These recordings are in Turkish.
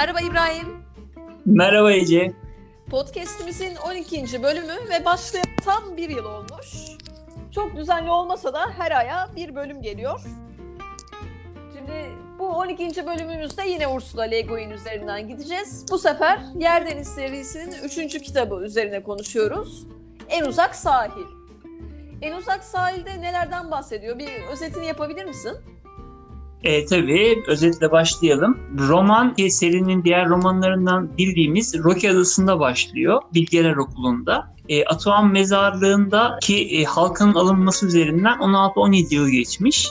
Merhaba İbrahim. Merhaba Ece. Podcast'imizin 12. bölümü ve başlayan tam bir yıl olmuş. Çok düzenli olmasa da her aya bir bölüm geliyor. Şimdi bu 12. bölümümüzde yine Ursula Le Guin üzerinden gideceğiz. Bu sefer Yer Deniz serisinin 3. kitabı üzerine konuşuyoruz. En Uzak Sahil. En Uzak Sahil'de nelerden bahsediyor? Bir özetini yapabilir misin? E, tabii özetle başlayalım. Roman serinin diğer romanlarından bildiğimiz Rocky Adası'nda başlıyor. Bilgeler Okulu'nda. E, Atuan Mezarlığı'nda ki e, halkın alınması üzerinden 16-17 yıl geçmiş.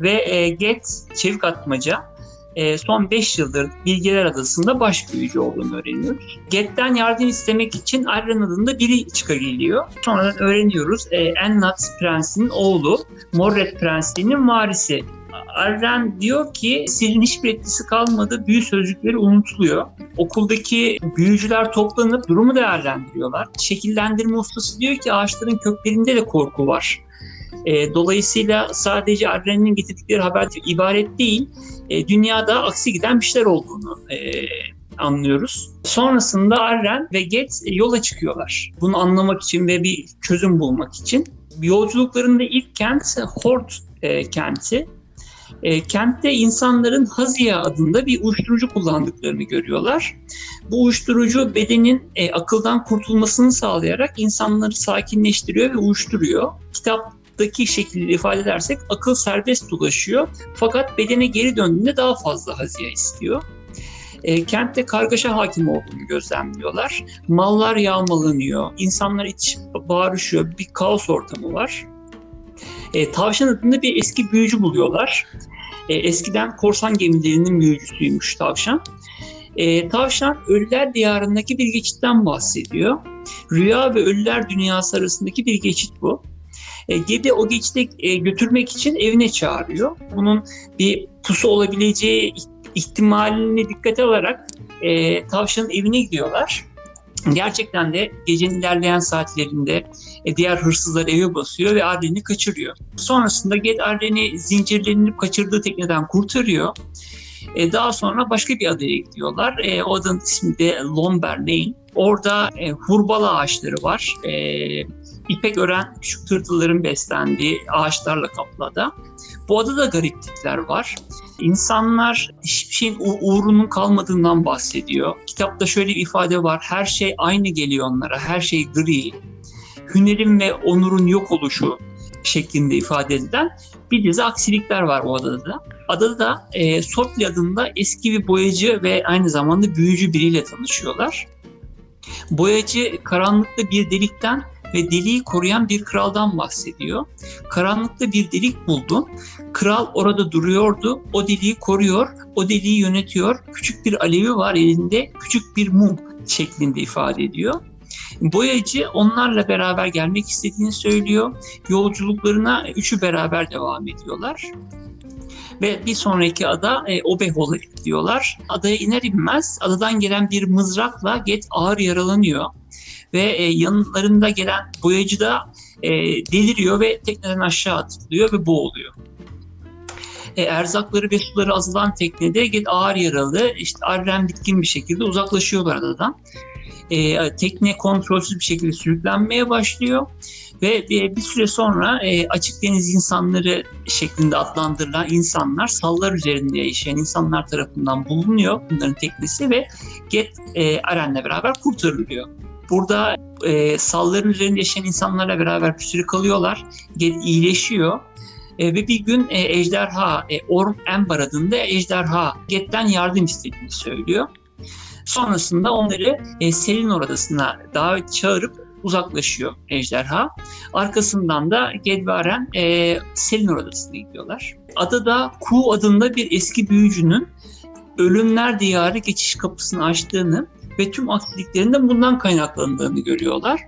Ve e, Get Çevik Atmaca e, son 5 yıldır Bilgeler Adası'nda baş büyücü olduğunu öğreniyoruz. Get'ten yardım istemek için Arren adında biri çıkabiliyor. Sonradan öğreniyoruz e, Ennat Prensi'nin oğlu, Morret Prensi'nin varisi Arren diyor ki silin hiçbir etkisi kalmadı. Büyü sözcükleri unutuluyor. Okuldaki büyücüler toplanıp durumu değerlendiriyorlar. Şekillendirme ustası diyor ki ağaçların köklerinde de korku var. E, dolayısıyla sadece Arren'in getirdikleri haber ibaret değil, e, dünyada aksi giden bir şeyler olduğunu e, anlıyoruz. Sonrasında Arren ve Get yola çıkıyorlar. Bunu anlamak için ve bir çözüm bulmak için. Yolculuklarında ilk kent Hort e, kenti. E, kentte insanların Haziya adında bir uyuşturucu kullandıklarını görüyorlar. Bu uyuşturucu bedenin e, akıldan kurtulmasını sağlayarak insanları sakinleştiriyor ve uyuşturuyor. Kitaptaki şekilde ifade edersek akıl serbest dolaşıyor fakat bedene geri döndüğünde daha fazla Haziya istiyor. E, kentte kargaşa hakim olduğunu gözlemliyorlar. Mallar yağmalanıyor, insanlar iç bağırışıyor, bir kaos ortamı var. E, tavşan adında bir eski büyücü buluyorlar. E, eskiden korsan gemilerinin büyücüsüymüş tavşan. E, tavşan Ölüler Diyarı'ndaki bir geçitten bahsediyor. Rüya ve Ölüler Dünyası arasındaki bir geçit bu. E, Gedi o geçite e, götürmek için evine çağırıyor. Bunun bir pusu olabileceği ihtimalini dikkate alarak e, tavşanın evine gidiyorlar. Gerçekten de gecenin ilerleyen saatlerinde e, diğer hırsızlar eve basıyor ve Arden'i kaçırıyor. Sonrasında Ged Arden'i zincirlenip kaçırdığı tekneden kurtarıyor. E, daha sonra başka bir adaya gidiyorlar. E, o adanın ismi de Lomberlane. Orada e, hurbala ağaçları var. İpek ören küçük tırtılların beslendiği ağaçlarla kaplı ada. Bu adada garip tipler var. İnsanlar hiçbir şeyin uğrunun kalmadığından bahsediyor. Kitapta şöyle bir ifade var. Her şey aynı geliyor onlara. Her şey gri. Hünerin ve onurun yok oluşu şeklinde ifade edilen bir dizi aksilikler var o adada. Adada da e, Sopli adında eski bir boyacı ve aynı zamanda büyücü biriyle tanışıyorlar. Boyacı karanlıkta bir delikten ve deliği koruyan bir kraldan bahsediyor. Karanlıkta bir delik buldu. Kral orada duruyordu. O deliği koruyor, o deliği yönetiyor. Küçük bir alevi var elinde, küçük bir mum şeklinde ifade ediyor. Boyacı onlarla beraber gelmek istediğini söylüyor. Yolculuklarına üçü beraber devam ediyorlar. Ve bir sonraki ada e, Obehol'a gidiyorlar. Adaya iner inmez adadan gelen bir mızrakla Get ağır yaralanıyor ve e, yanlarında gelen boyacı da e, deliriyor ve tekneden aşağı atılıyor ve boğuluyor. E, erzakları ve suları azalan teknede ağır yaralı, işte Arren bitkin bir şekilde uzaklaşıyorlar adadan. E, tekne kontrolsüz bir şekilde sürüklenmeye başlıyor ve bir, bir süre sonra e, açık deniz insanları şeklinde adlandırılan insanlar sallar üzerinde yaşayan insanlar tarafından bulunuyor bunların teknesi ve Get e, Aren'le beraber kurtarılıyor. Burada e, salların üzerinde yaşayan insanlarla beraber bir süre kalıyorlar. iyileşiyor. E, ve bir gün e, ejderha, e, Orm Ember adında ejderha Get'ten yardım istediğini söylüyor. Sonrasında onları e, Selinor adasına davet çağırıp uzaklaşıyor ejderha. Arkasından da Gedvaren e, Selinor adasına gidiyorlar. Adada Ku adında bir eski büyücünün ölümler diyarı geçiş kapısını açtığını ve tüm aksiliklerinde bundan kaynaklandığını görüyorlar.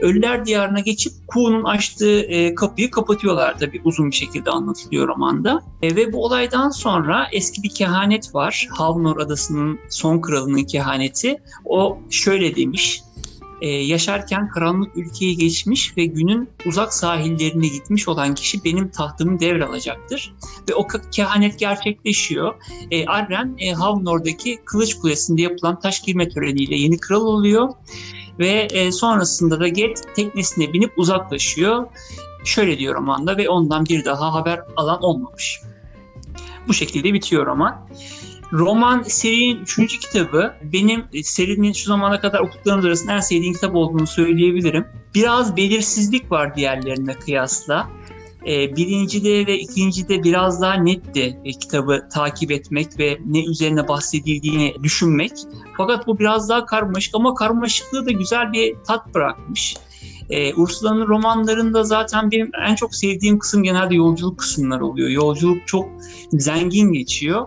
Ölüler diyarına geçip Ku'nun açtığı e, kapıyı kapatıyorlar tabii uzun bir şekilde anlatılıyor romanda. E, ve bu olaydan sonra eski bir kehanet var. Havnor adasının son kralının kehaneti. O şöyle demiş. E, yaşarken karanlık ülkeye geçmiş ve günün uzak sahillerine gitmiş olan kişi benim tahtımı devralacaktır. Ve o kehanet gerçekleşiyor. E, Arren e, Havnor'daki Kılıç Kulesi'nde yapılan taş girme töreniyle yeni kral oluyor. Ve e, sonrasında da Get teknesine binip uzaklaşıyor. Şöyle diyor romanda ve ondan bir daha haber alan olmamış. Bu şekilde bitiyor roman. Roman serinin üçüncü kitabı benim serinin şu zamana kadar okuduklarımız arasında en sevdiğim kitap olduğunu söyleyebilirim. Biraz belirsizlik var diğerlerine kıyasla. Ee, birincide ve ikincide biraz daha netti e, kitabı takip etmek ve ne üzerine bahsedildiğini düşünmek. Fakat bu biraz daha karmaşık ama karmaşıklığı da güzel bir tat bırakmış. Ee, Ursula'nın romanlarında zaten benim en çok sevdiğim kısım genelde yolculuk kısımları oluyor. Yolculuk çok zengin geçiyor.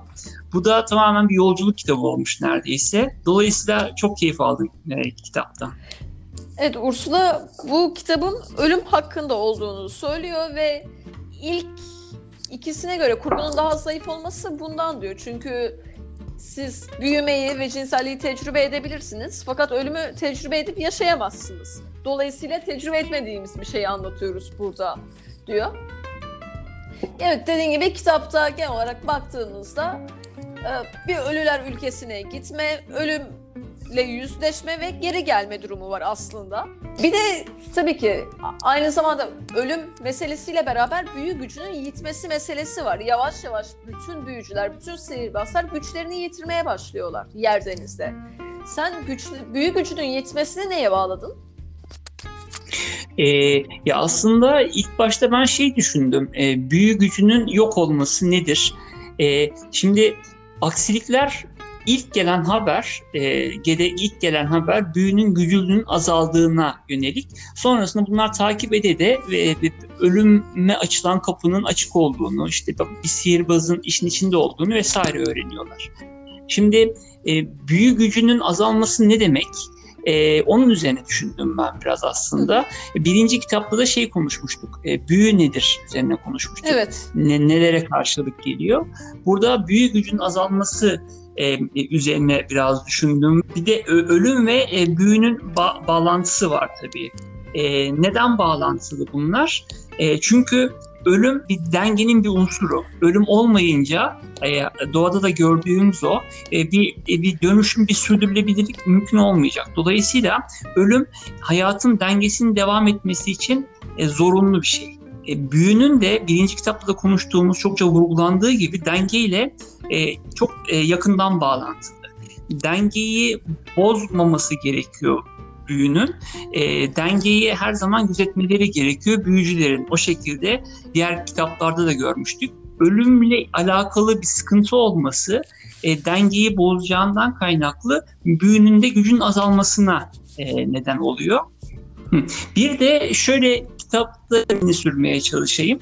Bu da tamamen bir yolculuk kitabı olmuş neredeyse. Dolayısıyla çok keyif aldım e, kitaptan. Evet Ursula bu kitabın ölüm hakkında olduğunu söylüyor ve ilk ikisine göre kurgunun daha zayıf olması bundan diyor. Çünkü siz büyümeyi ve cinselliği tecrübe edebilirsiniz fakat ölümü tecrübe edip yaşayamazsınız. Dolayısıyla tecrübe etmediğimiz bir şeyi anlatıyoruz burada diyor. Evet dediğim gibi kitapta genel olarak baktığımızda e, bir ölüler ülkesine gitme, ölümle yüzleşme ve geri gelme durumu var aslında. Bir de tabii ki aynı zamanda ölüm meselesiyle beraber büyü gücünün yitmesi meselesi var. Yavaş yavaş bütün büyücüler, bütün sihirbazlar güçlerini yitirmeye başlıyorlar yer denizde. Sen güçlü, büyü gücünün yitmesini neye bağladın? Ee, ya aslında ilk başta ben şey düşündüm. E, büyü gücünün yok olması nedir? E, şimdi aksilikler ilk gelen haber, e, gele, ilk gelen haber büyünün gücünün azaldığına yönelik. Sonrasında bunlar takip ede de ve ölüme açılan kapının açık olduğunu, işte bir sihirbazın işin içinde olduğunu vesaire öğreniyorlar. Şimdi e, büyü gücünün azalması ne demek? Ee, onun üzerine düşündüm ben biraz aslında. Birinci kitapta da şey konuşmuştuk. E, büyü nedir üzerine konuşmuştuk. Evet. Ne, nelere karşılık geliyor. Burada büyü gücün azalması e, üzerine biraz düşündüm. Bir de ölüm ve e, büyünün ba- bağlantısı var tabii. E, neden bağlantılı bunlar? E, çünkü ölüm bir dengenin bir unsuru. Ölüm olmayınca e, doğada da gördüğümüz o e, bir e, bir dönüşüm, bir sürdürülebilirlik mümkün olmayacak. Dolayısıyla ölüm hayatın dengesinin devam etmesi için zorunlu bir şey. Büyünün de birinci kitapta da konuştuğumuz çokça vurgulandığı gibi dengeyle çok yakından bağlantılı. Dengeyi bozmaması gerekiyor büyünün e, dengeyi her zaman gözetmeleri gerekiyor büyücülerin. O şekilde diğer kitaplarda da görmüştük. Ölümle alakalı bir sıkıntı olması e, dengeyi bozacağından kaynaklı büyünün de gücün azalmasına e, neden oluyor. Bir de şöyle kitapta sürmeye çalışayım.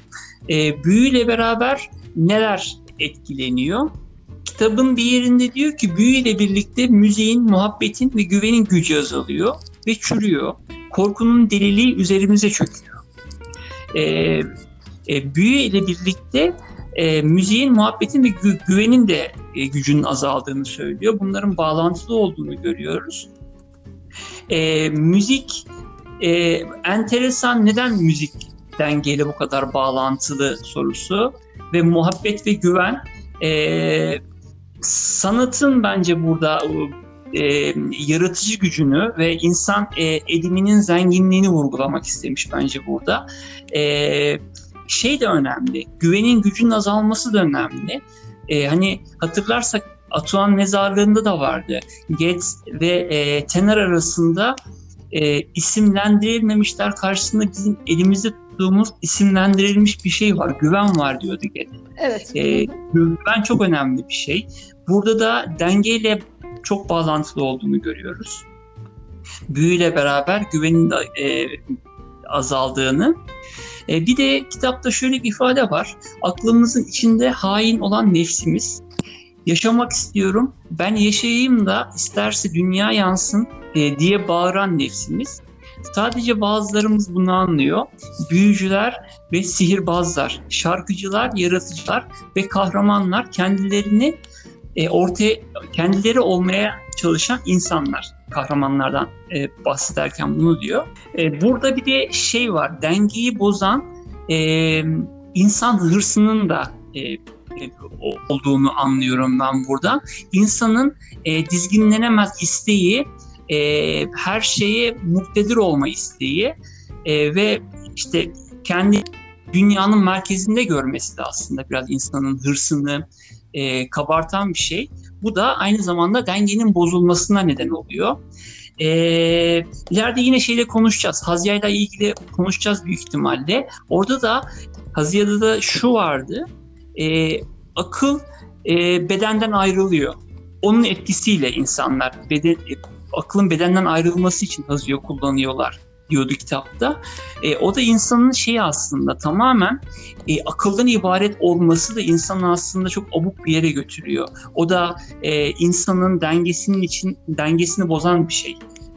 E, büyüyle beraber neler etkileniyor? Kitabın bir yerinde diyor ki büyüyle birlikte müziğin, muhabbetin ve güvenin gücü azalıyor ve çürüyor. Korkunun deliliği üzerimize çöküyor. E, e, büyü ile birlikte e, müziğin, muhabbetin ve gü- güvenin de e, gücünün azaldığını söylüyor. Bunların bağlantılı olduğunu görüyoruz. E, müzik e, enteresan neden müzik dengeyle bu kadar bağlantılı sorusu ve muhabbet ve güven e, sanatın bence burada e, yaratıcı gücünü ve insan e, ediminin zenginliğini vurgulamak istemiş bence burada. E, şey de önemli, güvenin gücünün azalması da önemli. E, hani hatırlarsak Atuan mezarlığında da vardı. Gates ve e, Tener arasında e, isimlendirilmemişler karşısında bizim elimizde tuttuğumuz isimlendirilmiş bir şey var. Güven var diyordu Gates. Evet. E, güven çok önemli bir şey. Burada da dengeyle çok bağlantılı olduğunu görüyoruz. Büyüyle beraber güvenin e, azaldığını. E, bir de kitapta şöyle bir ifade var. Aklımızın içinde hain olan nefsimiz. Yaşamak istiyorum, ben yaşayayım da isterse dünya yansın e, diye bağıran nefsimiz. Sadece bazılarımız bunu anlıyor. Büyücüler ve sihirbazlar, şarkıcılar, yaratıcılar ve kahramanlar kendilerini e, ortaya kendileri olmaya çalışan insanlar. kahramanlardan e, bahsederken bunu diyor. E, burada bir de şey var, dengeyi bozan e, insan hırsının da e, e, olduğunu anlıyorum ben burada. İnsanın e, dizginlenemez isteği, e, her şeye muktedir olma isteği e, ve işte kendi dünyanın merkezinde görmesi de aslında biraz insanın hırsını e, kabartan bir şey. Bu da aynı zamanda dengenin bozulmasına neden oluyor. E, ileride yine şeyle konuşacağız. Hazya'yla ilgili konuşacağız büyük ihtimalle. Orada da Hazya'da da şu vardı. E, akıl e, bedenden ayrılıyor. Onun etkisiyle insanlar beden, aklın bedenden ayrılması için Hazya kullanıyorlar diyordu kitapta. E, o da insanın şeyi aslında tamamen e, akıldan ibaret olması da insanı aslında çok abuk bir yere götürüyor. O da e, insanın dengesinin için dengesini bozan bir şey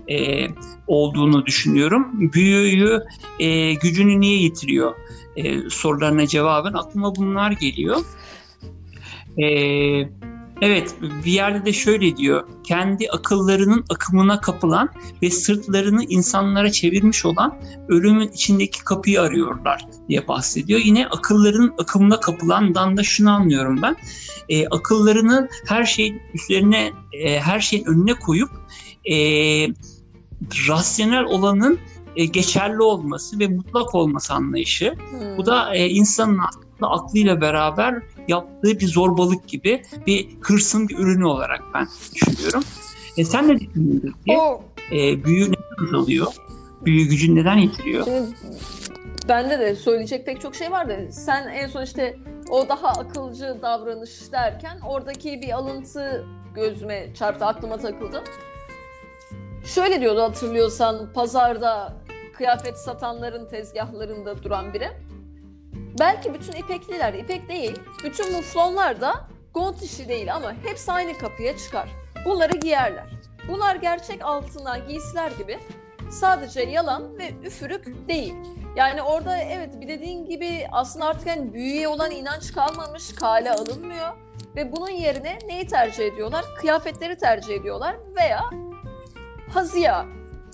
e, olduğunu düşünüyorum. Büyüyü e, gücünü niye yitiriyor e, sorularına cevaben aklıma bunlar geliyor. Eee Evet bir yerde de şöyle diyor. Kendi akıllarının akımına kapılan ve sırtlarını insanlara çevirmiş olan ölümün içindeki kapıyı arıyorlar diye bahsediyor. Yine akıllarının akımına kapılandan da şunu anlıyorum ben. E, akıllarını her şeyin üzerine, e, her şeyin önüne koyup e, rasyonel olanın e, geçerli olması ve mutlak olması anlayışı. Hmm. Bu da e, insanın aslında aklıyla beraber yaptığı bir zorbalık gibi bir hırsın bir ürünü olarak ben düşünüyorum. E, sen ne düşünüyorsun? O... E, büyü neden azalıyor? Büyü gücün neden yitiriyor? Şimdi, bende de söyleyecek pek çok şey vardı. Sen en son işte o daha akılcı davranış derken oradaki bir alıntı gözüme çarptı, aklıma takıldı. Şöyle diyordu hatırlıyorsan pazarda kıyafet satanların tezgahlarında duran biri. Belki bütün ipekliler, ipek değil, bütün muflonlar da gont işi değil ama hepsi aynı kapıya çıkar. Bunları giyerler. Bunlar gerçek altına giysiler gibi sadece yalan ve üfürük değil. Yani orada evet bir dediğin gibi aslında artık yani büyüye olan inanç kalmamış, kale alınmıyor. Ve bunun yerine neyi tercih ediyorlar? Kıyafetleri tercih ediyorlar veya haziya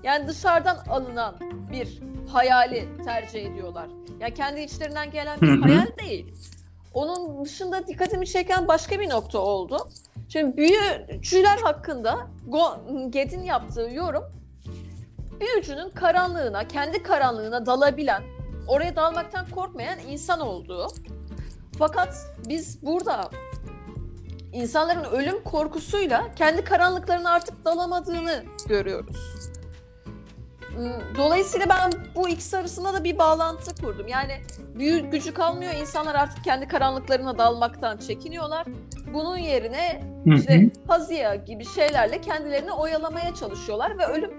yani dışarıdan alınan bir hayali tercih ediyorlar. Yani kendi içlerinden gelen bir hayal değil. Onun dışında dikkatimi çeken başka bir nokta oldu. Şimdi büyücüler hakkında Ged'in yaptığı yorum büyücünün karanlığına, kendi karanlığına dalabilen, oraya dalmaktan korkmayan insan olduğu. Fakat biz burada insanların ölüm korkusuyla kendi karanlıklarına artık dalamadığını görüyoruz. Hmm, dolayısıyla ben bu ikisi arasında da bir bağlantı kurdum. Yani büyük gücü kalmıyor. İnsanlar artık kendi karanlıklarına dalmaktan çekiniyorlar. Bunun yerine işte haziya gibi şeylerle kendilerini oyalamaya çalışıyorlar ve ölüm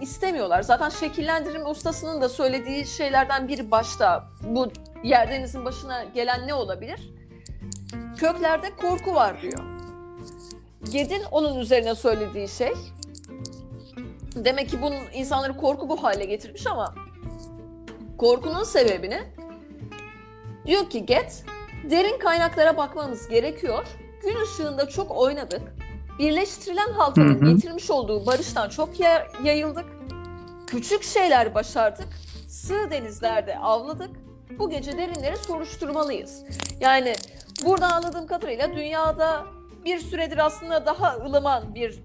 istemiyorlar. Zaten şekillendirme ustasının da söylediği şeylerden biri başta bu yerdenizin başına gelen ne olabilir? Köklerde korku var diyor. Ged'in onun üzerine söylediği şey Demek ki bunun insanları korku bu hale getirmiş ama korkunun sebebini diyor ki Get, derin kaynaklara bakmamız gerekiyor. Gün ışığında çok oynadık. Birleştirilen halkanın getirmiş olduğu barıştan çok yayıldık. Küçük şeyler başardık. Sığ denizlerde avladık. Bu gece derinleri soruşturmalıyız. Yani burada anladığım kadarıyla dünyada bir süredir aslında daha ılıman bir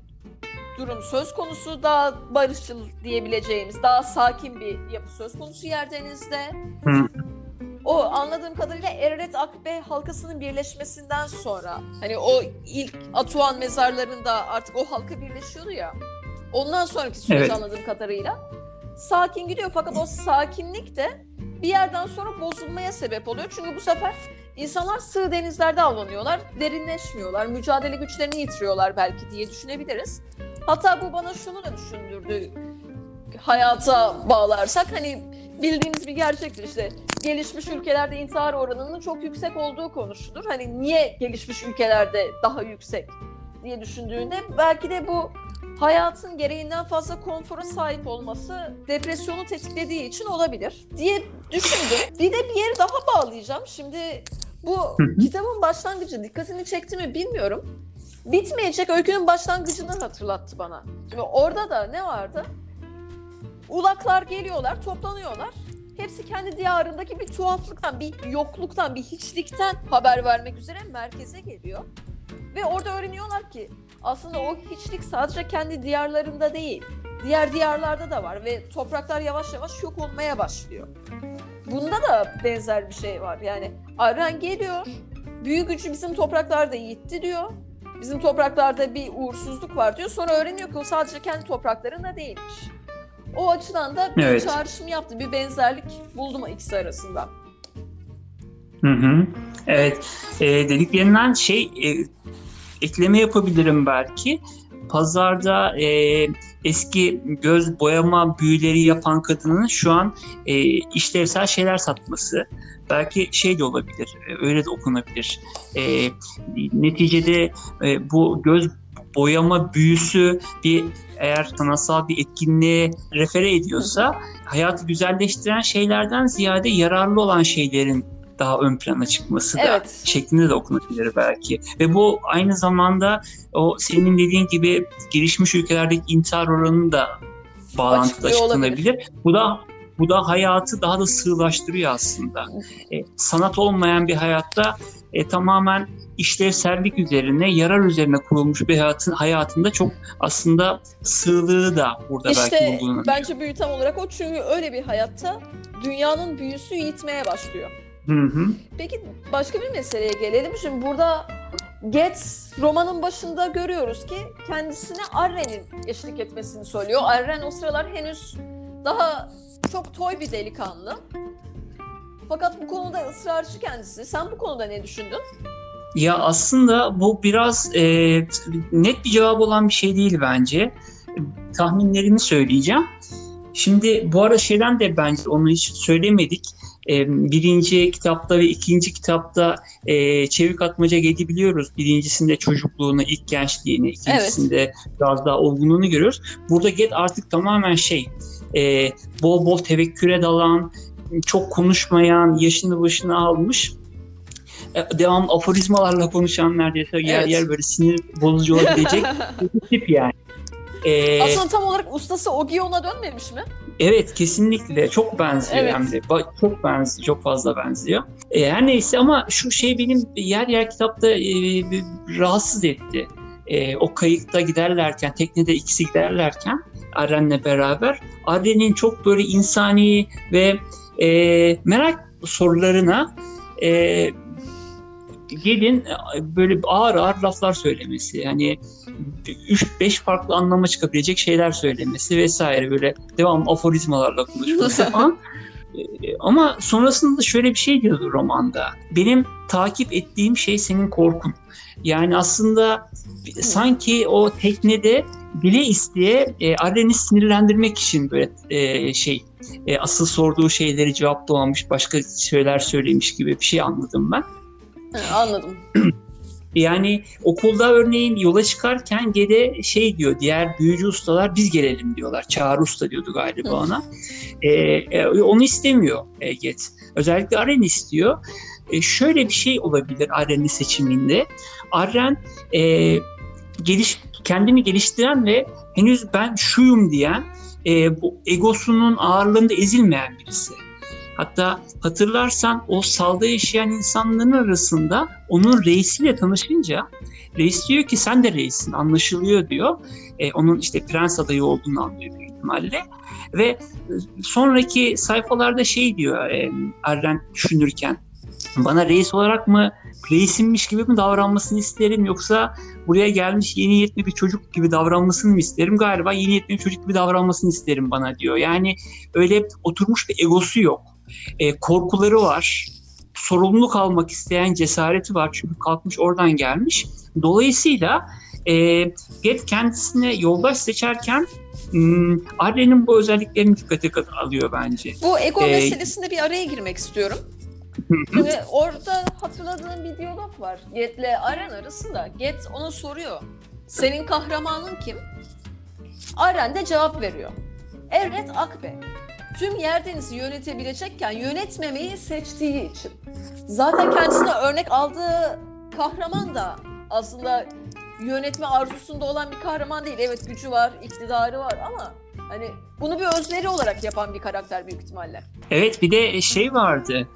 durum söz konusu. Daha barışçıl diyebileceğimiz, daha sakin bir yapı söz konusu Yerdeniz'de. O anladığım kadarıyla Ereret Akbe halkasının birleşmesinden sonra hani o ilk Atuan mezarlarında artık o halka birleşiyordu ya. Ondan sonraki süreç evet. anladığım kadarıyla sakin gidiyor fakat o sakinlik de bir yerden sonra bozulmaya sebep oluyor. Çünkü bu sefer insanlar sığ denizlerde avlanıyorlar, derinleşmiyorlar, mücadele güçlerini yitiriyorlar belki diye düşünebiliriz. Hatta bu bana şunu da düşündürdü. Hayata bağlarsak hani bildiğimiz bir gerçektir işte. Gelişmiş ülkelerde intihar oranının çok yüksek olduğu konuşulur. Hani niye gelişmiş ülkelerde daha yüksek diye düşündüğünde belki de bu hayatın gereğinden fazla konfora sahip olması depresyonu tetiklediği için olabilir diye düşündüm. Bir de bir yeri daha bağlayacağım. Şimdi bu kitabın başlangıcı dikkatini çekti mi bilmiyorum. Bitmeyecek öykünün başlangıcını hatırlattı bana. Şimdi orada da ne vardı? Ulaklar geliyorlar, toplanıyorlar. Hepsi kendi diyarındaki bir tuhaflıktan, bir yokluktan, bir hiçlikten haber vermek üzere merkeze geliyor. Ve orada öğreniyorlar ki aslında o hiçlik sadece kendi diyarlarında değil, diğer diyarlarda da var ve topraklar yavaş yavaş yok olmaya başlıyor. Bunda da benzer bir şey var. Yani Arren geliyor, büyük gücü bizim topraklarda yitti diyor. Bizim topraklarda bir uğursuzluk var diyor. Sonra öğreniyor ki o sadece kendi topraklarında değilmiş. O açıdan da bir Evet. çağrışım yaptı. Bir benzerlik buldum ikisi arasında. Hı hı. Evet. E, dediklerinden şey e, ekleme yapabilirim belki. Pazarda e, eski göz boyama büyüleri yapan kadının şu an e, işlevsel şeyler satması. Belki şey de olabilir, e, öyle de okunabilir. E, neticede e, bu göz boyama büyüsü bir eğer sanatsal bir etkinliğe refere ediyorsa hayatı güzelleştiren şeylerden ziyade yararlı olan şeylerin daha ön plana çıkması da Evet. şeklinde de okunabilir belki. Ve bu aynı zamanda o senin dediğin gibi gelişmiş ülkelerdeki intihar oranını da bağlantıda Açıklıyor açıklanabilir. Bu da bu da hayatı daha da sığlaştırıyor aslında. E, sanat olmayan bir hayatta e, tamamen işlevsellik üzerine, yarar üzerine kurulmuş bir hayatın hayatında çok aslında sığlığı da burada belki İşte bulunur. bence büyü tam olarak o. Çünkü öyle bir hayatta dünyanın büyüsü yitmeye başlıyor. Hı hı. Peki başka bir meseleye gelelim. Şimdi burada Getz romanın başında görüyoruz ki kendisine Arren'in eşlik etmesini söylüyor. Arren o sıralar henüz daha çok toy bir delikanlı. Fakat bu konuda ısrarcı kendisi. Sen bu konuda ne düşündün? Ya aslında bu biraz e, net bir cevap olan bir şey değil bence. Tahminlerimi söyleyeceğim. Şimdi bu ara şeyden de bence onu hiç söylemedik. E, birinci kitapta ve ikinci kitapta e, çevik atmaca Ged'i biliyoruz. Birincisinde çocukluğunu, ilk gençliğini, ikincisinde biraz daha olgunluğunu görüyoruz. Burada Ged artık tamamen şey, e, bol bol tevekküre dalan, çok konuşmayan, yaşını başına almış e, devam aforizmalarla konuşan neredeyse yer Evet. yer böyle sinir bozucu olabilecek bir tip yani. Ee, Aslında tam olarak ustası Ogion'a dönmemiş mi? evet kesinlikle çok benziyor Evet. hem de çok benziyor çok fazla benziyor. Ee, her neyse ama şu şey benim yer yer kitapta e, rahatsız etti. E, o kayıkta giderlerken teknede ikisi giderlerken Aren'le beraber Aren'in çok böyle insani ve e, merak sorularına e, gelin e, böyle ağır ağır laflar söylemesi yani 3-5 farklı anlama çıkabilecek şeyler söylemesi vesaire böyle devam aforizmalarla konuşması falan. E, Ama sonrasında şöyle bir şey diyordu romanda. Benim takip ettiğim şey senin korkun. Yani aslında sanki o teknede bile isteye e, Arren'i sinirlendirmek için böyle e, şey e, asıl sorduğu şeyleri cevaplamamış başka şeyler söylemiş gibi bir şey anladım ben. Anladım. Yani okulda örneğin yola çıkarken Gede şey diyor diğer büyücü ustalar biz gelelim diyorlar. Çağrı usta diyordu galiba ona. Ee, e, onu istemiyor e, Get. Özellikle Aren istiyor. E, şöyle bir şey olabilir Aren'in seçiminde. Aren e, geliş, kendini geliştiren ve henüz ben şuyum diyen e, bu egosunun ağırlığında ezilmeyen birisi. Hatta hatırlarsan o salda yaşayan insanların arasında onun reisiyle tanışınca reis diyor ki sen de reissin anlaşılıyor diyor. E, onun işte prens adayı olduğunu anlıyor büyük ihtimalle. Ve e, sonraki sayfalarda şey diyor e, Arren düşünürken bana reis olarak mı reisimmiş gibi mi davranmasını isterim yoksa buraya gelmiş yeni yetme bir çocuk gibi davranmasını mı isterim? Galiba yeni yetme bir çocuk gibi davranmasını isterim bana diyor. Yani öyle oturmuş bir egosu yok. E, korkuları var. Sorumluluk almak isteyen cesareti var. Çünkü kalkmış oradan gelmiş. Dolayısıyla e, Get kendisine yoldaş seçerken hmm, Arren'in bu özelliklerini dikkate alıyor bence. Bu ego Ee, meselesinde bir araya girmek istiyorum. Şimdi orada hatırladığım bir diyalog var. Get'le Aren arasında. Get ona soruyor. Senin kahramanın kim? Aren de cevap veriyor. Evret Akbe. Tüm Yerdenizi yönetebilecekken yönetmemeyi seçtiği için. Zaten kendisine örnek aldığı kahraman da aslında yönetme arzusunda olan bir kahraman değil. Evet gücü var, iktidarı var ama hani bunu bir özveri olarak yapan bir karakter büyük ihtimalle. Evet bir de şey vardı.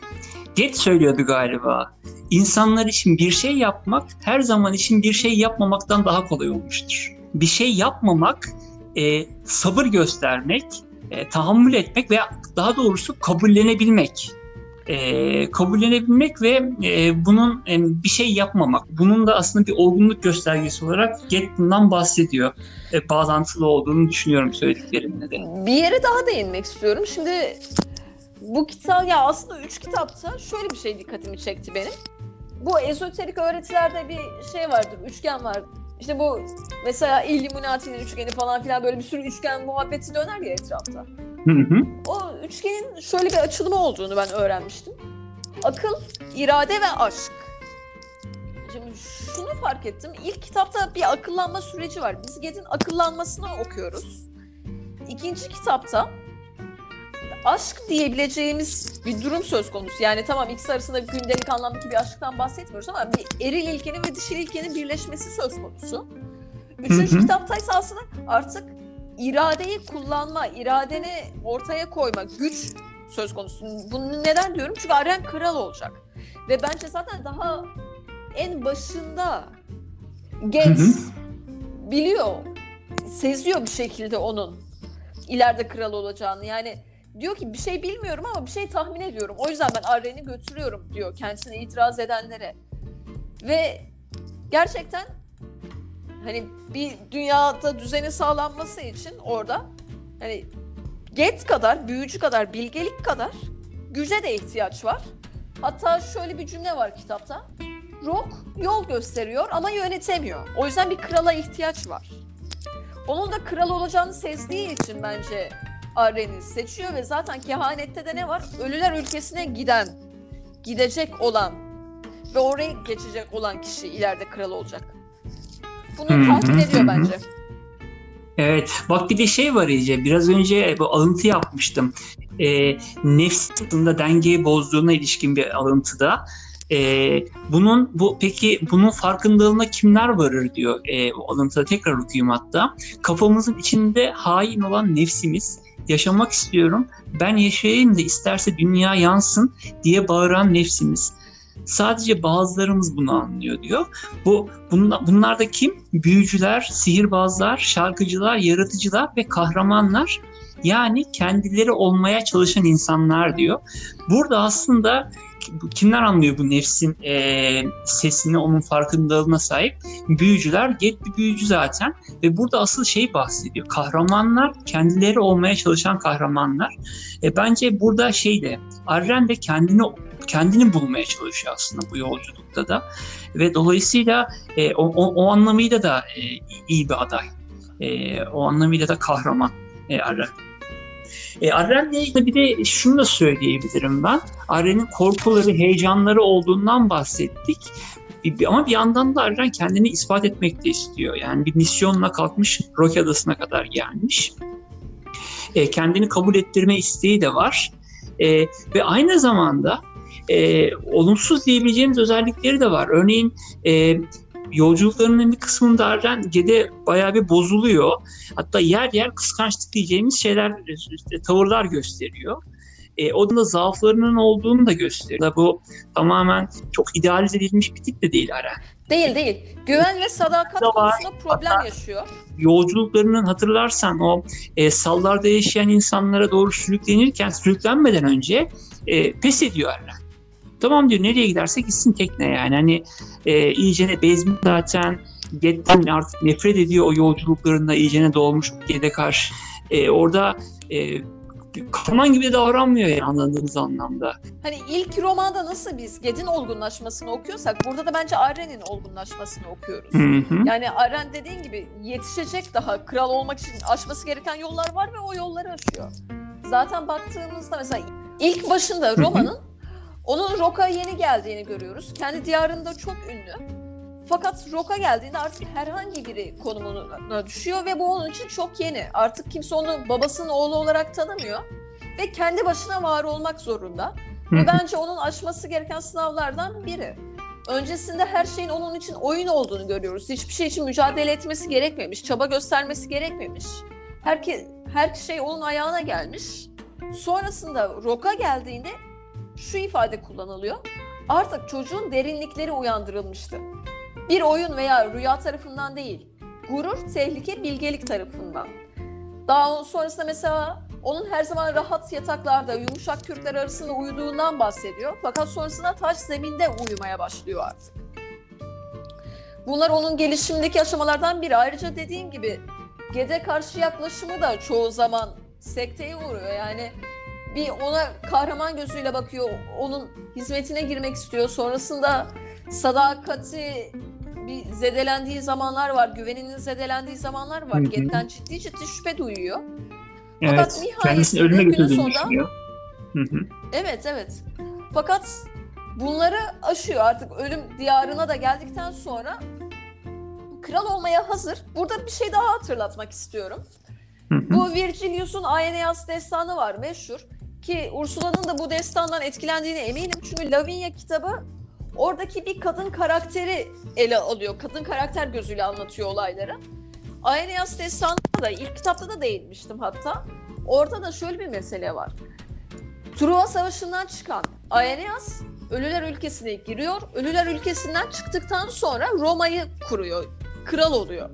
Geç söylüyordu galiba. İnsanlar için bir şey yapmak her zaman için bir şey yapmamaktan daha kolay olmuştur. Bir şey yapmamak, e, sabır göstermek, e, tahammül etmek veya daha doğrusu kabullenebilmek. E, kabullenebilmek ve e, bunun e, bir şey yapmamak. Bunun da aslında bir olgunluk göstergesi olarak Get bundan bahsediyor. E, bağlantılı olduğunu düşünüyorum söylediklerimle de. Bir yere daha değinmek istiyorum. Şimdi bu kitap ya aslında üç kitapta şöyle bir şey dikkatimi çekti benim. Bu ezoterik öğretilerde bir şey vardır, üçgen vardır. İşte bu mesela Illuminati'nin üçgeni falan filan böyle bir sürü üçgen muhabbeti döner ya etrafta. Hı hı. O üçgenin şöyle bir açılımı olduğunu ben öğrenmiştim. Akıl, irade ve aşk. Şimdi şunu fark ettim. İlk kitapta bir akıllanma süreci var. Biz Ged'in akıllanmasını okuyoruz. İkinci kitapta aşk diyebileceğimiz bir durum söz konusu. Yani tamam ikisi arasında gündelik anlamdaki bir aşktan bahsetmiyoruz ama bir eril ilkenin ve dişil ilkenin birleşmesi söz konusu. Üçüncü Hı hı. kitapta ise aslında artık iradeyi kullanma, iradeni ortaya koyma, güç söz konusu. Bunu neden diyorum? Çünkü Aren kral olacak. Ve bence zaten daha en başında Hı hı. biliyor, seziyor bir şekilde onun ileride kral olacağını. Yani diyor ki bir şey bilmiyorum ama bir şey tahmin ediyorum. O yüzden ben Arren'i götürüyorum diyor kendisine itiraz edenlere. Ve gerçekten hani bir dünyada düzeni sağlanması için orada hani Get kadar, büyücü kadar, bilgelik kadar güce de ihtiyaç var. Hatta şöyle bir cümle var kitapta. Rock yol gösteriyor ama yönetemiyor. O yüzden bir krala ihtiyaç var. Onun da kral olacağını sezdiği için bence Arren'i seçiyor ve zaten kehanette de ne var? Ölüler ülkesine giden, gidecek olan ve oraya geçecek olan kişi ileride kral olacak. Bunu tahmin ediyor bence. Evet. Bak bir de şey var iyice. Biraz önce bu alıntı yapmıştım. E, nefs aslında dengeyi bozduğuna ilişkin bir alıntıda. E, bunun bu peki bunun farkındalığına kimler varır diyor e, o alıntıda tekrar okuyayım hatta. Kafamızın içinde hain olan nefsimiz yaşamak istiyorum. Ben yaşayayım da isterse dünya yansın diye bağıran nefsimiz. Sadece bazılarımız bunu anlıyor diyor. Bu bunlar, bunlar da kim? Büyücüler, sihirbazlar, şarkıcılar, yaratıcılar ve kahramanlar. Yani kendileri olmaya çalışan insanlar diyor. Burada aslında kimler anlıyor bu nefsin e, sesini, onun farkındalığına sahip? Büyücüler, Get bir büyücü zaten. Ve burada asıl şey bahsediyor. Kahramanlar, kendileri olmaya çalışan kahramanlar. E, bence burada şey de, Arren de kendini kendini bulmaya çalışıyor aslında bu yolculukta da. Ve dolayısıyla e, o, o, o anlamıyla da e, iyi bir aday. E, o anlamıyla da kahraman e, Arren. E, Arren'le ilgili bir de şunu da söyleyebilirim ben. Arren'in korkuları, heyecanları olduğundan bahsettik. Ama bir yandan da Arren kendini ispat etmek de istiyor. Yani bir misyonla kalkmış, Rocky Adası'na kadar gelmiş. E, kendini kabul ettirme isteği de var. E, ve aynı zamanda e, olumsuz diyebileceğimiz özellikleri de var. Örneğin e, yolculuklarının bir kısmında Arren Gede bayağı bir bozuluyor. Hatta yer yer kıskançlık diyeceğimiz şeyler, işte, tavırlar gösteriyor. E, o da zaaflarının olduğunu da gösteriyor. Bu tamamen çok idealize edilmiş bir tip de değil Aren. Değil değil. Güven ve sadakat konusunda problem yaşıyor. Yolculuklarının hatırlarsan o e, sallarda yaşayan insanlara doğru sürüklenirken sürüklenmeden önce e, pes ediyor Aren. Tamam diyor nereye giderse gitsin tekne yani. Hani e, iyicene bezmiş zaten. Get'ten artık nefret ediyor o yolculuklarında iyicene dolmuş Get'e karşı. E, orada e, kahraman gibi de davranmıyor yani anladığımız anlamda. Hani ilk romanda nasıl biz Ged'in olgunlaşmasını okuyorsak burada da bence Arren'in olgunlaşmasını okuyoruz. Hı hı. Yani Arren dediğin gibi yetişecek daha kral olmak için aşması gereken yollar var ve o yolları aşıyor. Zaten baktığımızda mesela ilk başında romanın onun Rock'a yeni geldiğini görüyoruz. Kendi diyarında çok ünlü. Fakat Rock'a geldiğinde artık herhangi biri konumuna düşüyor ve bu onun için çok yeni. Artık kimse onu babasının oğlu olarak tanımıyor ve kendi başına var olmak zorunda. Ve bence onun aşması gereken sınavlardan biri. öncesinde her şeyin onun için oyun olduğunu görüyoruz. Hiçbir şey için mücadele etmesi gerekmemiş, çaba göstermesi gerekmemiş. Herke, her şey onun ayağına gelmiş. Sonrasında Rock'a geldiğinde şu ifade kullanılıyor. Artık çocuğun derinlikleri uyandırılmıştı. Bir oyun veya rüya tarafından değil, gurur, tehlike, bilgelik tarafından. Daha sonrasında mesela onun her zaman rahat yataklarda, yumuşak kürkler arasında uyuduğundan bahsediyor. Fakat sonrasında taş zeminde uyumaya başlıyor artık. Bunlar onun gelişimindeki aşamalardan biri. Ayrıca dediğim gibi Gede karşı yaklaşımı da çoğu zaman sekteye uğruyor. Yani bir ona kahraman gözüyle bakıyor, onun hizmetine girmek istiyor. Sonrasında sadakati bir zedelendiği zamanlar var, güveninin zedelendiği zamanlar var. Gede'den ciddi ciddi şüphe duyuyor. Evet. nihayetinde Kendisini ölüme günün sonunda- düşünüyor. Hı hı. Evet evet. Fakat bunları aşıyor artık ölüm diyarına da geldikten sonra kral olmaya hazır. Burada bir şey daha hatırlatmak istiyorum. Hı hı. Bu Virgilius'un Aeneas destanı var meşhur. Ki Ursula'nın da bu destandan etkilendiğine eminim. Çünkü Lavinia kitabı oradaki bir kadın karakteri ele alıyor. Kadın karakter gözüyle anlatıyor olayları. Aeneas destanında da ilk kitapta da değinmiştim hatta. Orada da şöyle bir mesele var. Truva Savaşı'ndan çıkan Aeneas Ölüler ülkesine giriyor. Ölüler ülkesinden çıktıktan sonra Roma'yı kuruyor. Kral oluyor.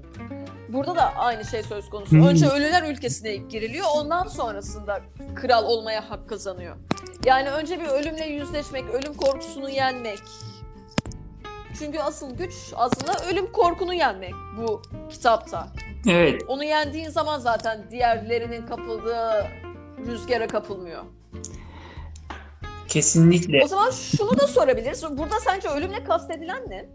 Burada da aynı şey söz konusu. Hmm. Önce Ölüler ülkesine giriliyor. Ondan sonrasında kral olmaya hak kazanıyor. Yani önce bir ölümle yüzleşmek, ölüm korkusunu yenmek. Çünkü asıl güç aslında ölüm korkunu yenmek bu kitapta. Evet. Onu yendiğin zaman zaten diğerlerinin kapıldığı rüzgara kapılmıyor. Kesinlikle. O zaman şunu da sorabiliriz. Burada sence ölümle kastedilen ne?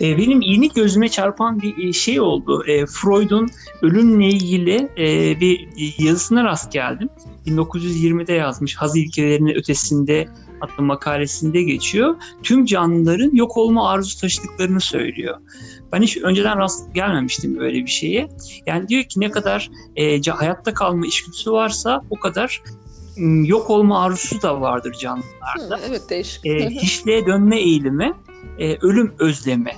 E, benim yeni gözüme çarpan bir e, şey oldu. E, Freud'un ölümle ilgili e, bir yazısına rast geldim. 1920'de yazmış Haz ilkelerinin ötesinde adlı makalesinde geçiyor. Tüm canlıların yok olma arzusu taşıdıklarını söylüyor. Ben hiç önceden rast gelmemiştim böyle bir şeye. Yani diyor ki ne kadar e, hayatta kalma içgüdüsü varsa o kadar yok olma arzusu da vardır canlılarda evet değişik. e, hiçliğe dönme eğilimi, e, ölüm özlemi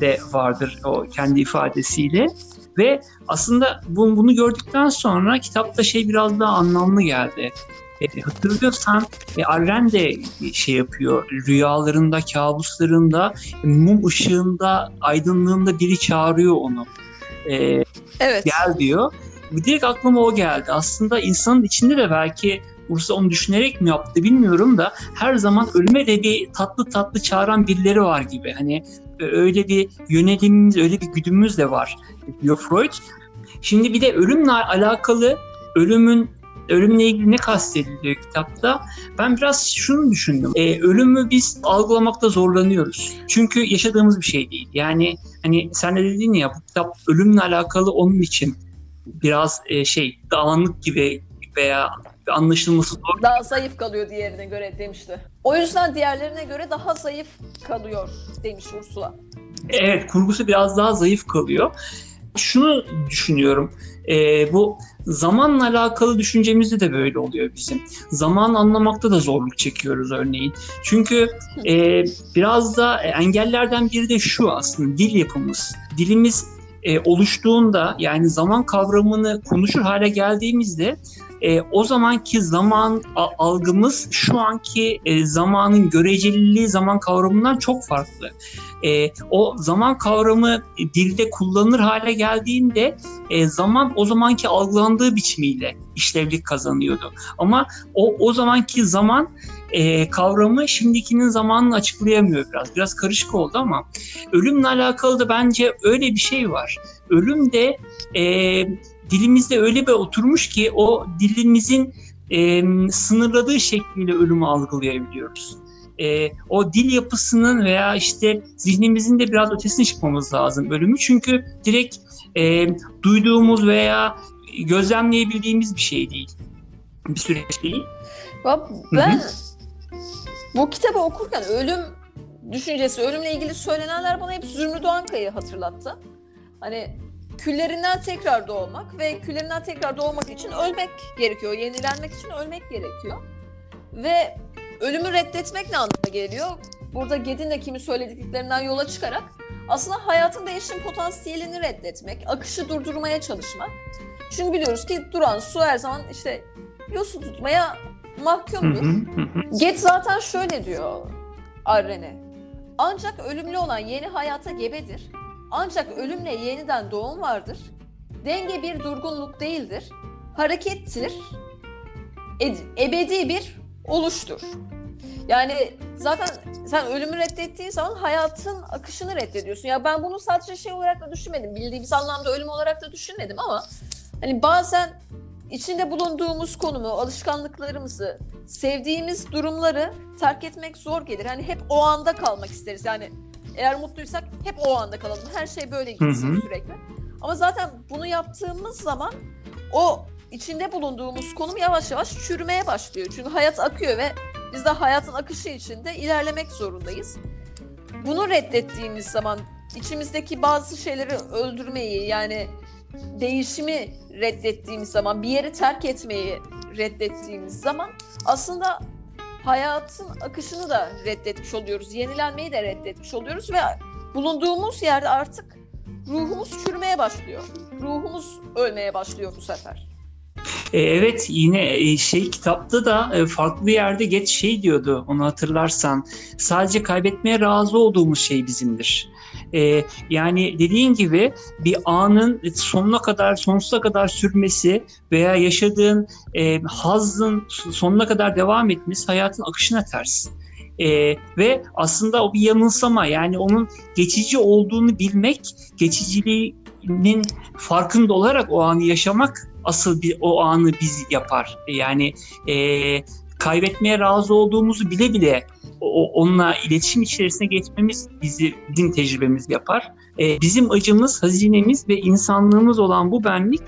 de vardır o kendi ifadesiyle. Ve aslında bu, bunu gördükten sonra kitapta şey biraz daha anlamlı geldi. E, hatırlıyorsan e, Arren de şey yapıyor, rüyalarında, kabuslarında, mum ışığında, aydınlığında biri çağırıyor onu. E, evet. gel diyor. Direkt aklıma o geldi. Aslında insanın içinde de belki Ursa onu düşünerek mi yaptı bilmiyorum da her zaman ölüme de bir tatlı tatlı çağıran birileri var gibi. Hani öyle bir yönelimimiz, öyle bir güdümüz de var diyor Freud. Şimdi bir de ölümle alakalı ölümün ölümle ilgili ne kastediliyor kitapta? Ben biraz şunu düşündüm. Ee, ölümü biz algılamakta zorlanıyoruz. Çünkü yaşadığımız bir şey değil. Yani hani sen de dedin ya bu kitap ölümle alakalı onun için biraz e, şey dağınık gibi veya anlaşılması zor. Daha zayıf kalıyor diğerine göre demişti. O yüzden diğerlerine göre daha zayıf kalıyor demiş Ursula. Evet kurgusu biraz daha zayıf kalıyor. Şunu düşünüyorum. e, bu zamanla alakalı düşüncemizde de böyle oluyor bizim. Zaman anlamakta da zorluk çekiyoruz örneğin. Çünkü e, biraz da engellerden biri de şu aslında dil yapımız. Dilimiz e, oluştuğunda yani zaman kavramını konuşur hale geldiğimizde e, o zamanki zaman algımız şu anki e, zamanın göreceliliği zaman kavramından çok farklı. E, o zaman kavramı dilde kullanılır hale geldiğinde e, zaman o zamanki algılandığı biçimiyle işlevlik kazanıyordu. Ama o o zamanki zaman e, kavramı şimdikinin zamanını açıklayamıyor biraz. Biraz karışık oldu ama ölümle alakalı da bence öyle bir şey var. Ölüm de e, dilimizde öyle bir oturmuş ki o dilimizin e, sınırladığı şekliyle ölümü algılayabiliyoruz. E, o dil yapısının veya işte zihnimizin de biraz ötesine çıkmamız lazım ölümü. Çünkü direkt e, duyduğumuz veya gözlemleyebildiğimiz bir şey değil. Bir süreç değil. Ben bu kitabı okurken ölüm düşüncesi, ölümle ilgili söylenenler bana hep Zümrüt Doğankaya'yı hatırlattı. Hani küllerinden tekrar doğmak ve küllerinden tekrar doğmak için ölmek gerekiyor. Yenilenmek için ölmek gerekiyor. Ve ölümü reddetmek ne anlama geliyor? burada Ged'in de kimi söylediklerinden yola çıkarak aslında hayatın değişim potansiyelini reddetmek, akışı durdurmaya çalışmak. Çünkü biliyoruz ki duran su her zaman işte yosu tutmaya mahkumdur. Get zaten şöyle diyor Arren'e. Ancak ölümlü olan yeni hayata gebedir. Ancak ölümle yeniden doğum vardır. Denge bir durgunluk değildir. Harekettir. Ed- ebedi bir oluştur. Yani zaten sen ölümü reddettiğin zaman hayatın akışını reddediyorsun. Ya ben bunu sadece şey olarak da düşünmedim. Bildiğimiz anlamda ölüm olarak da düşünmedim ama hani bazen içinde bulunduğumuz konumu, alışkanlıklarımızı, sevdiğimiz durumları terk etmek zor gelir. Hani hep o anda kalmak isteriz. Yani eğer mutluysak hep o anda kalalım. Her şey böyle gitsin sürekli. Ama zaten bunu yaptığımız zaman o içinde bulunduğumuz konum yavaş yavaş çürümeye başlıyor. Çünkü hayat akıyor ve biz de hayatın akışı içinde ilerlemek zorundayız. Bunu reddettiğimiz zaman içimizdeki bazı şeyleri öldürmeyi yani değişimi reddettiğimiz zaman bir yeri terk etmeyi reddettiğimiz zaman aslında hayatın akışını da reddetmiş oluyoruz. Yenilenmeyi de reddetmiş oluyoruz ve bulunduğumuz yerde artık ruhumuz çürümeye başlıyor. Ruhumuz ölmeye başlıyor bu sefer. E, Evet yine e, şey kitapta da e, farklı yerde geç şey diyordu onu hatırlarsan sadece kaybetmeye razı olduğumuz şey bizimdir. E, yani dediğin gibi bir anın sonuna kadar sonsuza kadar sürmesi veya yaşadığın e, hazzın sonuna kadar devam etmesi hayatın akışına ters. E, ve aslında o bir yanılsama yani onun geçici olduğunu bilmek geçiciliğinin farkında olarak o anı yaşamak asıl bir o anı biz yapar. Yani e, kaybetmeye razı olduğumuzu bile bile o, onunla iletişim içerisine geçmemiz bizi bizim tecrübemiz yapar. E, bizim acımız, hazinemiz ve insanlığımız olan bu benlik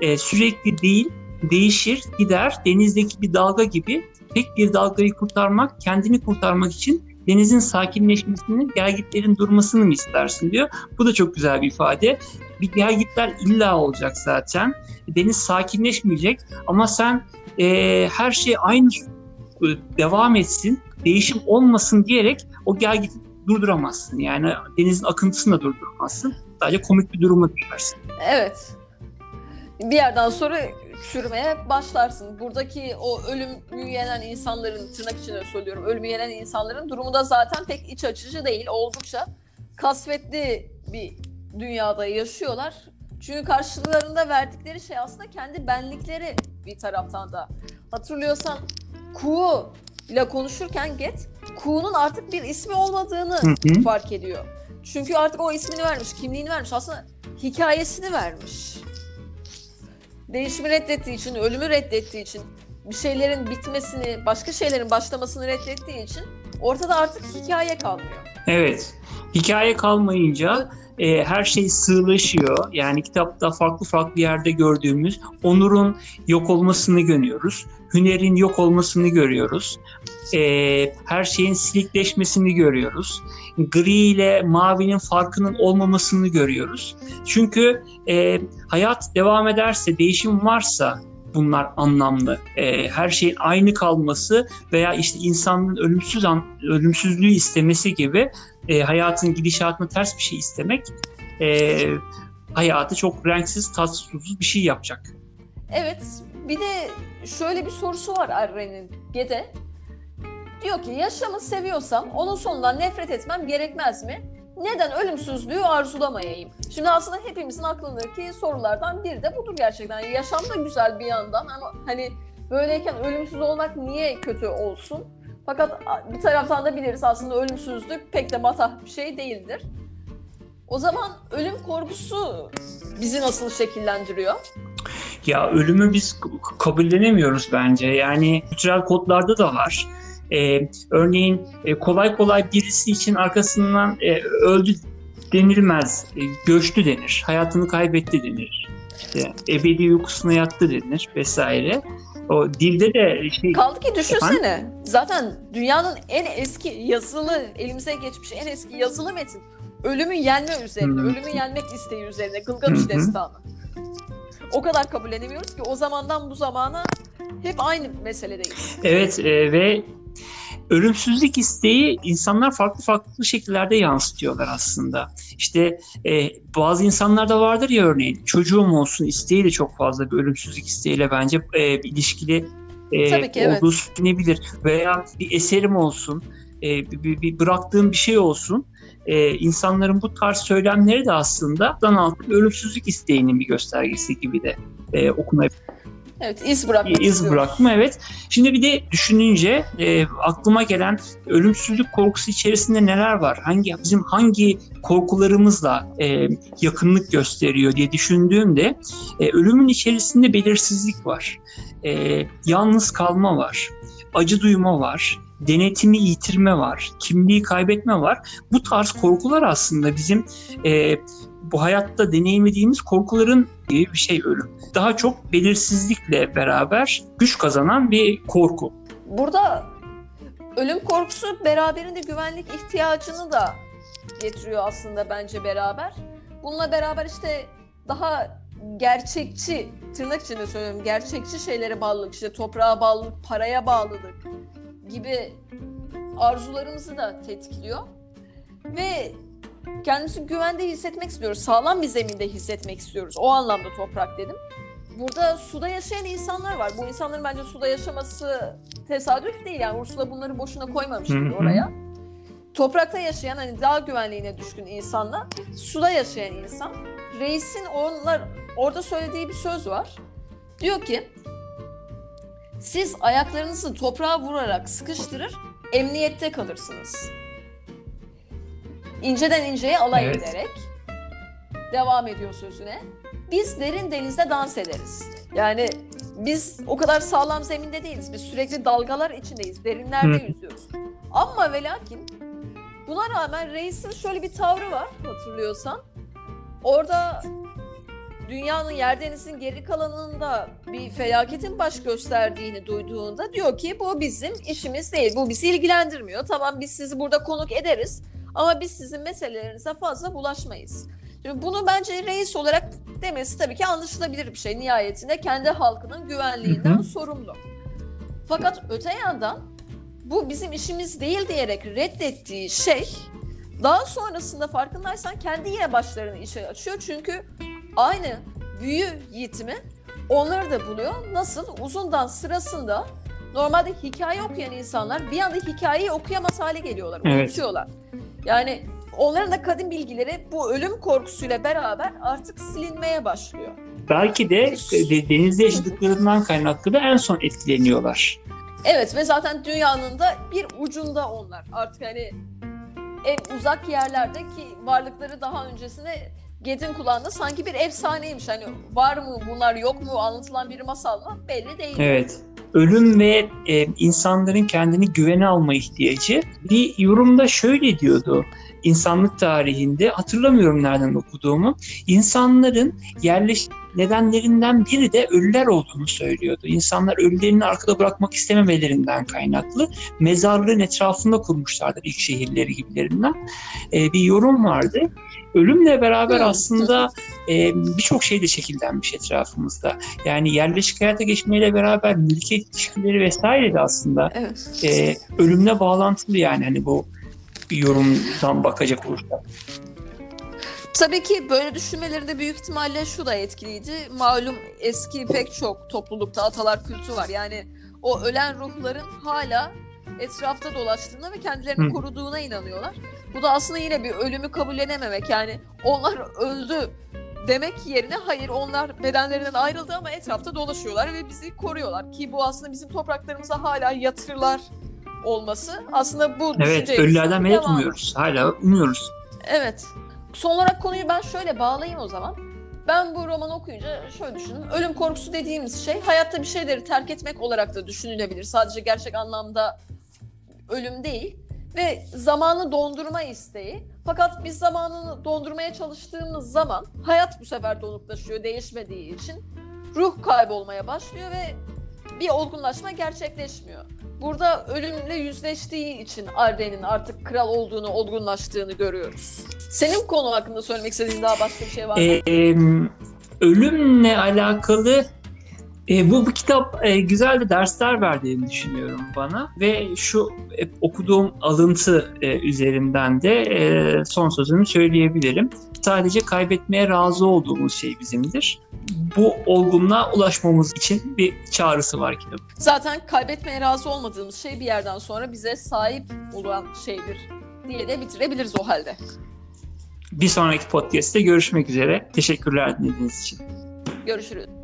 e, sürekli değil, değişir, gider. Denizdeki bir dalga gibi tek bir dalgayı kurtarmak, kendini kurtarmak için denizin sakinleşmesini, gelgitlerin durmasını mı istersin diyor. Bu da çok güzel bir ifade. Bir gelgitler illa olacak zaten. Deniz sakinleşmeyecek ama sen e, her şey aynı devam etsin, değişim olmasın diyerek o gelgiti durduramazsın. Yani denizin akıntısını da durduramazsın. Sadece komik bir duruma düşersin. Evet. Bir yerden sonra çürümeye başlarsın. Buradaki o ölümü yenen insanların, tırnak içinde söylüyorum, ölümü yenen insanların durumu da zaten pek iç açıcı değil. Oldukça kasvetli bir dünyada yaşıyorlar. Çünkü karşılarında verdikleri şey aslında kendi benlikleri bir taraftan da. Hatırlıyorsan Ku ile konuşurken Get, Ku'nun artık bir ismi olmadığını Hı hı. fark ediyor. Çünkü artık o ismini vermiş, kimliğini vermiş. Aslında hikayesini vermiş. Değişimi reddettiği için, ölümü reddettiği için, bir şeylerin bitmesini, başka şeylerin başlamasını reddettiği için ortada artık hikaye kalmıyor. Evet. Hikaye kalmayınca e, her şey sığlaşıyor. Yani kitapta farklı farklı yerde gördüğümüz Onur'un yok olmasını görüyoruz. Hüner'in yok olmasını görüyoruz. E, her şeyin silikleşmesini görüyoruz. Gri ile mavinin farkının olmamasını görüyoruz. Çünkü e, hayat devam ederse, değişim varsa bunlar anlamlı. E, her şeyin aynı kalması veya işte insanın ölümsüz an, ölümsüzlüğü istemesi gibi e, hayatın gidişatına ters bir şey istemek e, hayatı çok renksiz, tatsız, bir şey yapacak. Evet, bir de şöyle bir sorusu var Arren'in Gede. Diyor ki yaşamı seviyorsam onun sonundan nefret etmem gerekmez mi? Neden ölümsüzlüğü arzulamayayım? Şimdi aslında hepimizin aklındaki sorulardan biri de budur gerçekten. Yaşam da güzel bir yandan ama hani böyleyken ölümsüz olmak niye kötü olsun? Fakat bir taraftan da biliriz aslında ölümsüzlük pek de matah bir şey değildir. O zaman ölüm korkusu bizi nasıl şekillendiriyor? Ya ölümü biz kabullenemiyoruz bence. Yani kültürel kodlarda da var. Ee, örneğin e, kolay kolay birisi için arkasından e, öldü denilmez. E, göçtü denir. Hayatını kaybetti denir. İşte ebedi uykusuna yattı denir vesaire. O dilde de şey Kaldı ki düşünsene. Zaten dünyanın en eski yazılı, elimize geçmiş en eski yazılı metin. Ölümü yenme üzerine, Hı hı. ölümü yenmek isteği üzerine. Gılgamış Hı hı. destanı. O kadar kabullenemiyoruz ki o zamandan bu zamana hep aynı meseledeyiz. Evet e, ve ölümsüzlük isteği insanlar farklı farklı şekillerde yansıtıyorlar aslında. İşte e, bazı insanlarda vardır ya örneğin çocuğum olsun isteği de çok fazla bir ölümsüzlük isteğiyle bence e, bir ilişkili e, Tabii ki, evet. olduğu söylenebilir. Veya bir eserim olsun, e, bir, bir- bıraktığım bir şey olsun. E, insanların bu tarz söylemleri de aslında dan altı ölümsüzlük isteğinin bir göstergesi gibi de e, okunabilir. Evet iz bırakmak iz istiyoruz. bırakma evet. Şimdi bir de düşününce e, aklıma gelen ölümsüzlük korkusu içerisinde neler var? Hangi bizim hangi korkularımızla e, yakınlık gösteriyor diye düşündüğümde e, ölümün içerisinde belirsizlik var. E, yalnız kalma var. Acı duyma var. Denetimi yitirme var. Kimliği kaybetme var. Bu tarz korkular aslında bizim e, bu hayatta deneyimlediğimiz korkuların gibi bir şey ölüm daha çok belirsizlikle beraber güç kazanan bir korku. Burada ölüm korkusu beraberinde güvenlik ihtiyacını da getiriyor aslında bence beraber. Bununla beraber işte daha gerçekçi, tırnak içinde söylüyorum, gerçekçi şeylere bağlılık, işte toprağa bağlılık, paraya bağlılık gibi arzularımızı da tetikliyor. Ve kendimizi güvende hissetmek istiyoruz. Sağlam bir zeminde hissetmek istiyoruz. O anlamda toprak dedim. Burada suda yaşayan insanlar var. Bu insanların bence suda yaşaması tesadüf değil. Yani Ursula bunları boşuna koymamıştır oraya. Toprakta yaşayan hani dağ güvenliğine düşkün insanla suda yaşayan insan. Reisin onlar orada söylediği bir söz var. Diyor ki siz ayaklarınızı toprağa vurarak sıkıştırır, emniyette kalırsınız. İnceden inceye alay Evet. ederek devam ediyor sözüne. Biz derin denizde dans ederiz. Yani biz o kadar sağlam zeminde değiliz. Biz sürekli dalgalar içindeyiz. Derinlerde Hı. yüzüyoruz. Ama ve lakin buna rağmen reisin şöyle bir tavrı var hatırlıyorsan. Orada dünyanın yer denizin geri kalanında bir felaketin baş gösterdiğini duyduğunda diyor ki bu bizim işimiz değil. Bu bizi ilgilendirmiyor. Tamam biz sizi burada konuk ederiz ama biz sizin meselelerinize fazla bulaşmayız. Şimdi bunu bence reis olarak demesi tabii ki anlaşılabilir bir şey. Nihayetinde kendi halkının güvenliğinden Hı hı. sorumlu. Fakat öte yandan bu bizim işimiz değil diyerek reddettiği şey daha sonrasında farkındaysan kendi yine başlarını işe açıyor. Çünkü aynı büyü yitimi onları da buluyor. Nasıl? Uzundan sırasında normalde hikaye okuyan insanlar bir anda hikayeyi okuyamaz hale geliyorlar. Evet. Unutuyorlar. Yani onların da kadim bilgileri bu ölüm korkusuyla beraber artık silinmeye başlıyor. Belki de e, denizde yaşadıklarından kaynaklı da en son etkileniyorlar. Evet ve zaten dünyanın da bir ucunda onlar. Artık hani en uzak yerlerde ki varlıkları daha öncesinde Ged'in kulağında sanki bir efsaneymiş. Hani var mı bunlar yok mu anlatılan bir masal mı belli değil. Evet. Ölüm ve e, insanların kendini güvene alma ihtiyacı. Bir yorumda şöyle diyordu insanlık tarihinde hatırlamıyorum nereden okuduğumu. İnsanların yerleş nedenlerinden biri de ölüler olduğunu söylüyordu. İnsanlar ölülerini arkada bırakmak istememelerinden kaynaklı mezarlığın etrafında kurmuşlardır ilk şehirleri gibilerinden. E, bir yorum vardı. Ölümle beraber aslında e, birçok şey de şekillenmiş etrafımızda. Yani yerleşik hayata geçmeyle beraber mülkiyet ilişkileri vesaire de aslında Evet. e, ölümle bağlantılı yani hani bu yorumdan bakacak olursak. Tabii ki böyle düşünmelerinde büyük ihtimalle şu da etkiliydi. Malum eski pek çok toplulukta atalar kültü var. Yani o ölen ruhların hala etrafta dolaştığına ve kendilerini Hı. koruduğuna inanıyorlar. Bu da aslında yine bir ölümü kabullenememek. Yani onlar öldü demek yerine hayır onlar bedenlerinden ayrıldı ama etrafta dolaşıyorlar ve bizi koruyorlar. Ki bu aslında bizim topraklarımıza hala yatırlar olması. Aslında bu Evet, ölülerden medet umuyoruz. Hala umuyoruz. Evet. Son olarak konuyu ben şöyle bağlayayım o zaman. Ben bu romanı okuyunca şöyle düşündüm. Ölüm korkusu dediğimiz şey hayatta bir şeyleri terk etmek olarak da düşünülebilir. Sadece gerçek anlamda ölüm değil. Ve zamanı dondurma isteği. Fakat biz zamanını dondurmaya çalıştığımız zaman hayat bu sefer donuklaşıyor değişmediği için. Ruh kaybolmaya başlıyor ve bir olgunlaşma gerçekleşmiyor. Burada ölümle yüzleştiği için Arden'in artık kral olduğunu, olgunlaştığını görüyoruz. Senin konu hakkında söylemek istediğin daha başka bir şey var mı? Ee, ölümle alakalı E, bu, bu kitap e, güzel de dersler verdiğini düşünüyorum bana ve şu e, okuduğum alıntı e, üzerinden de e, son sözümü söyleyebilirim. Sadece kaybetmeye razı olduğumuz şey bizimdir. Bu olgunluğa ulaşmamız için bir çağrısı var kitabın. Zaten kaybetmeye razı olmadığımız şey bir yerden sonra bize sahip olan şeydir diye de bitirebiliriz o halde. Bir sonraki podcast'te görüşmek üzere. Teşekkürler dinlediğiniz için. Görüşürüz.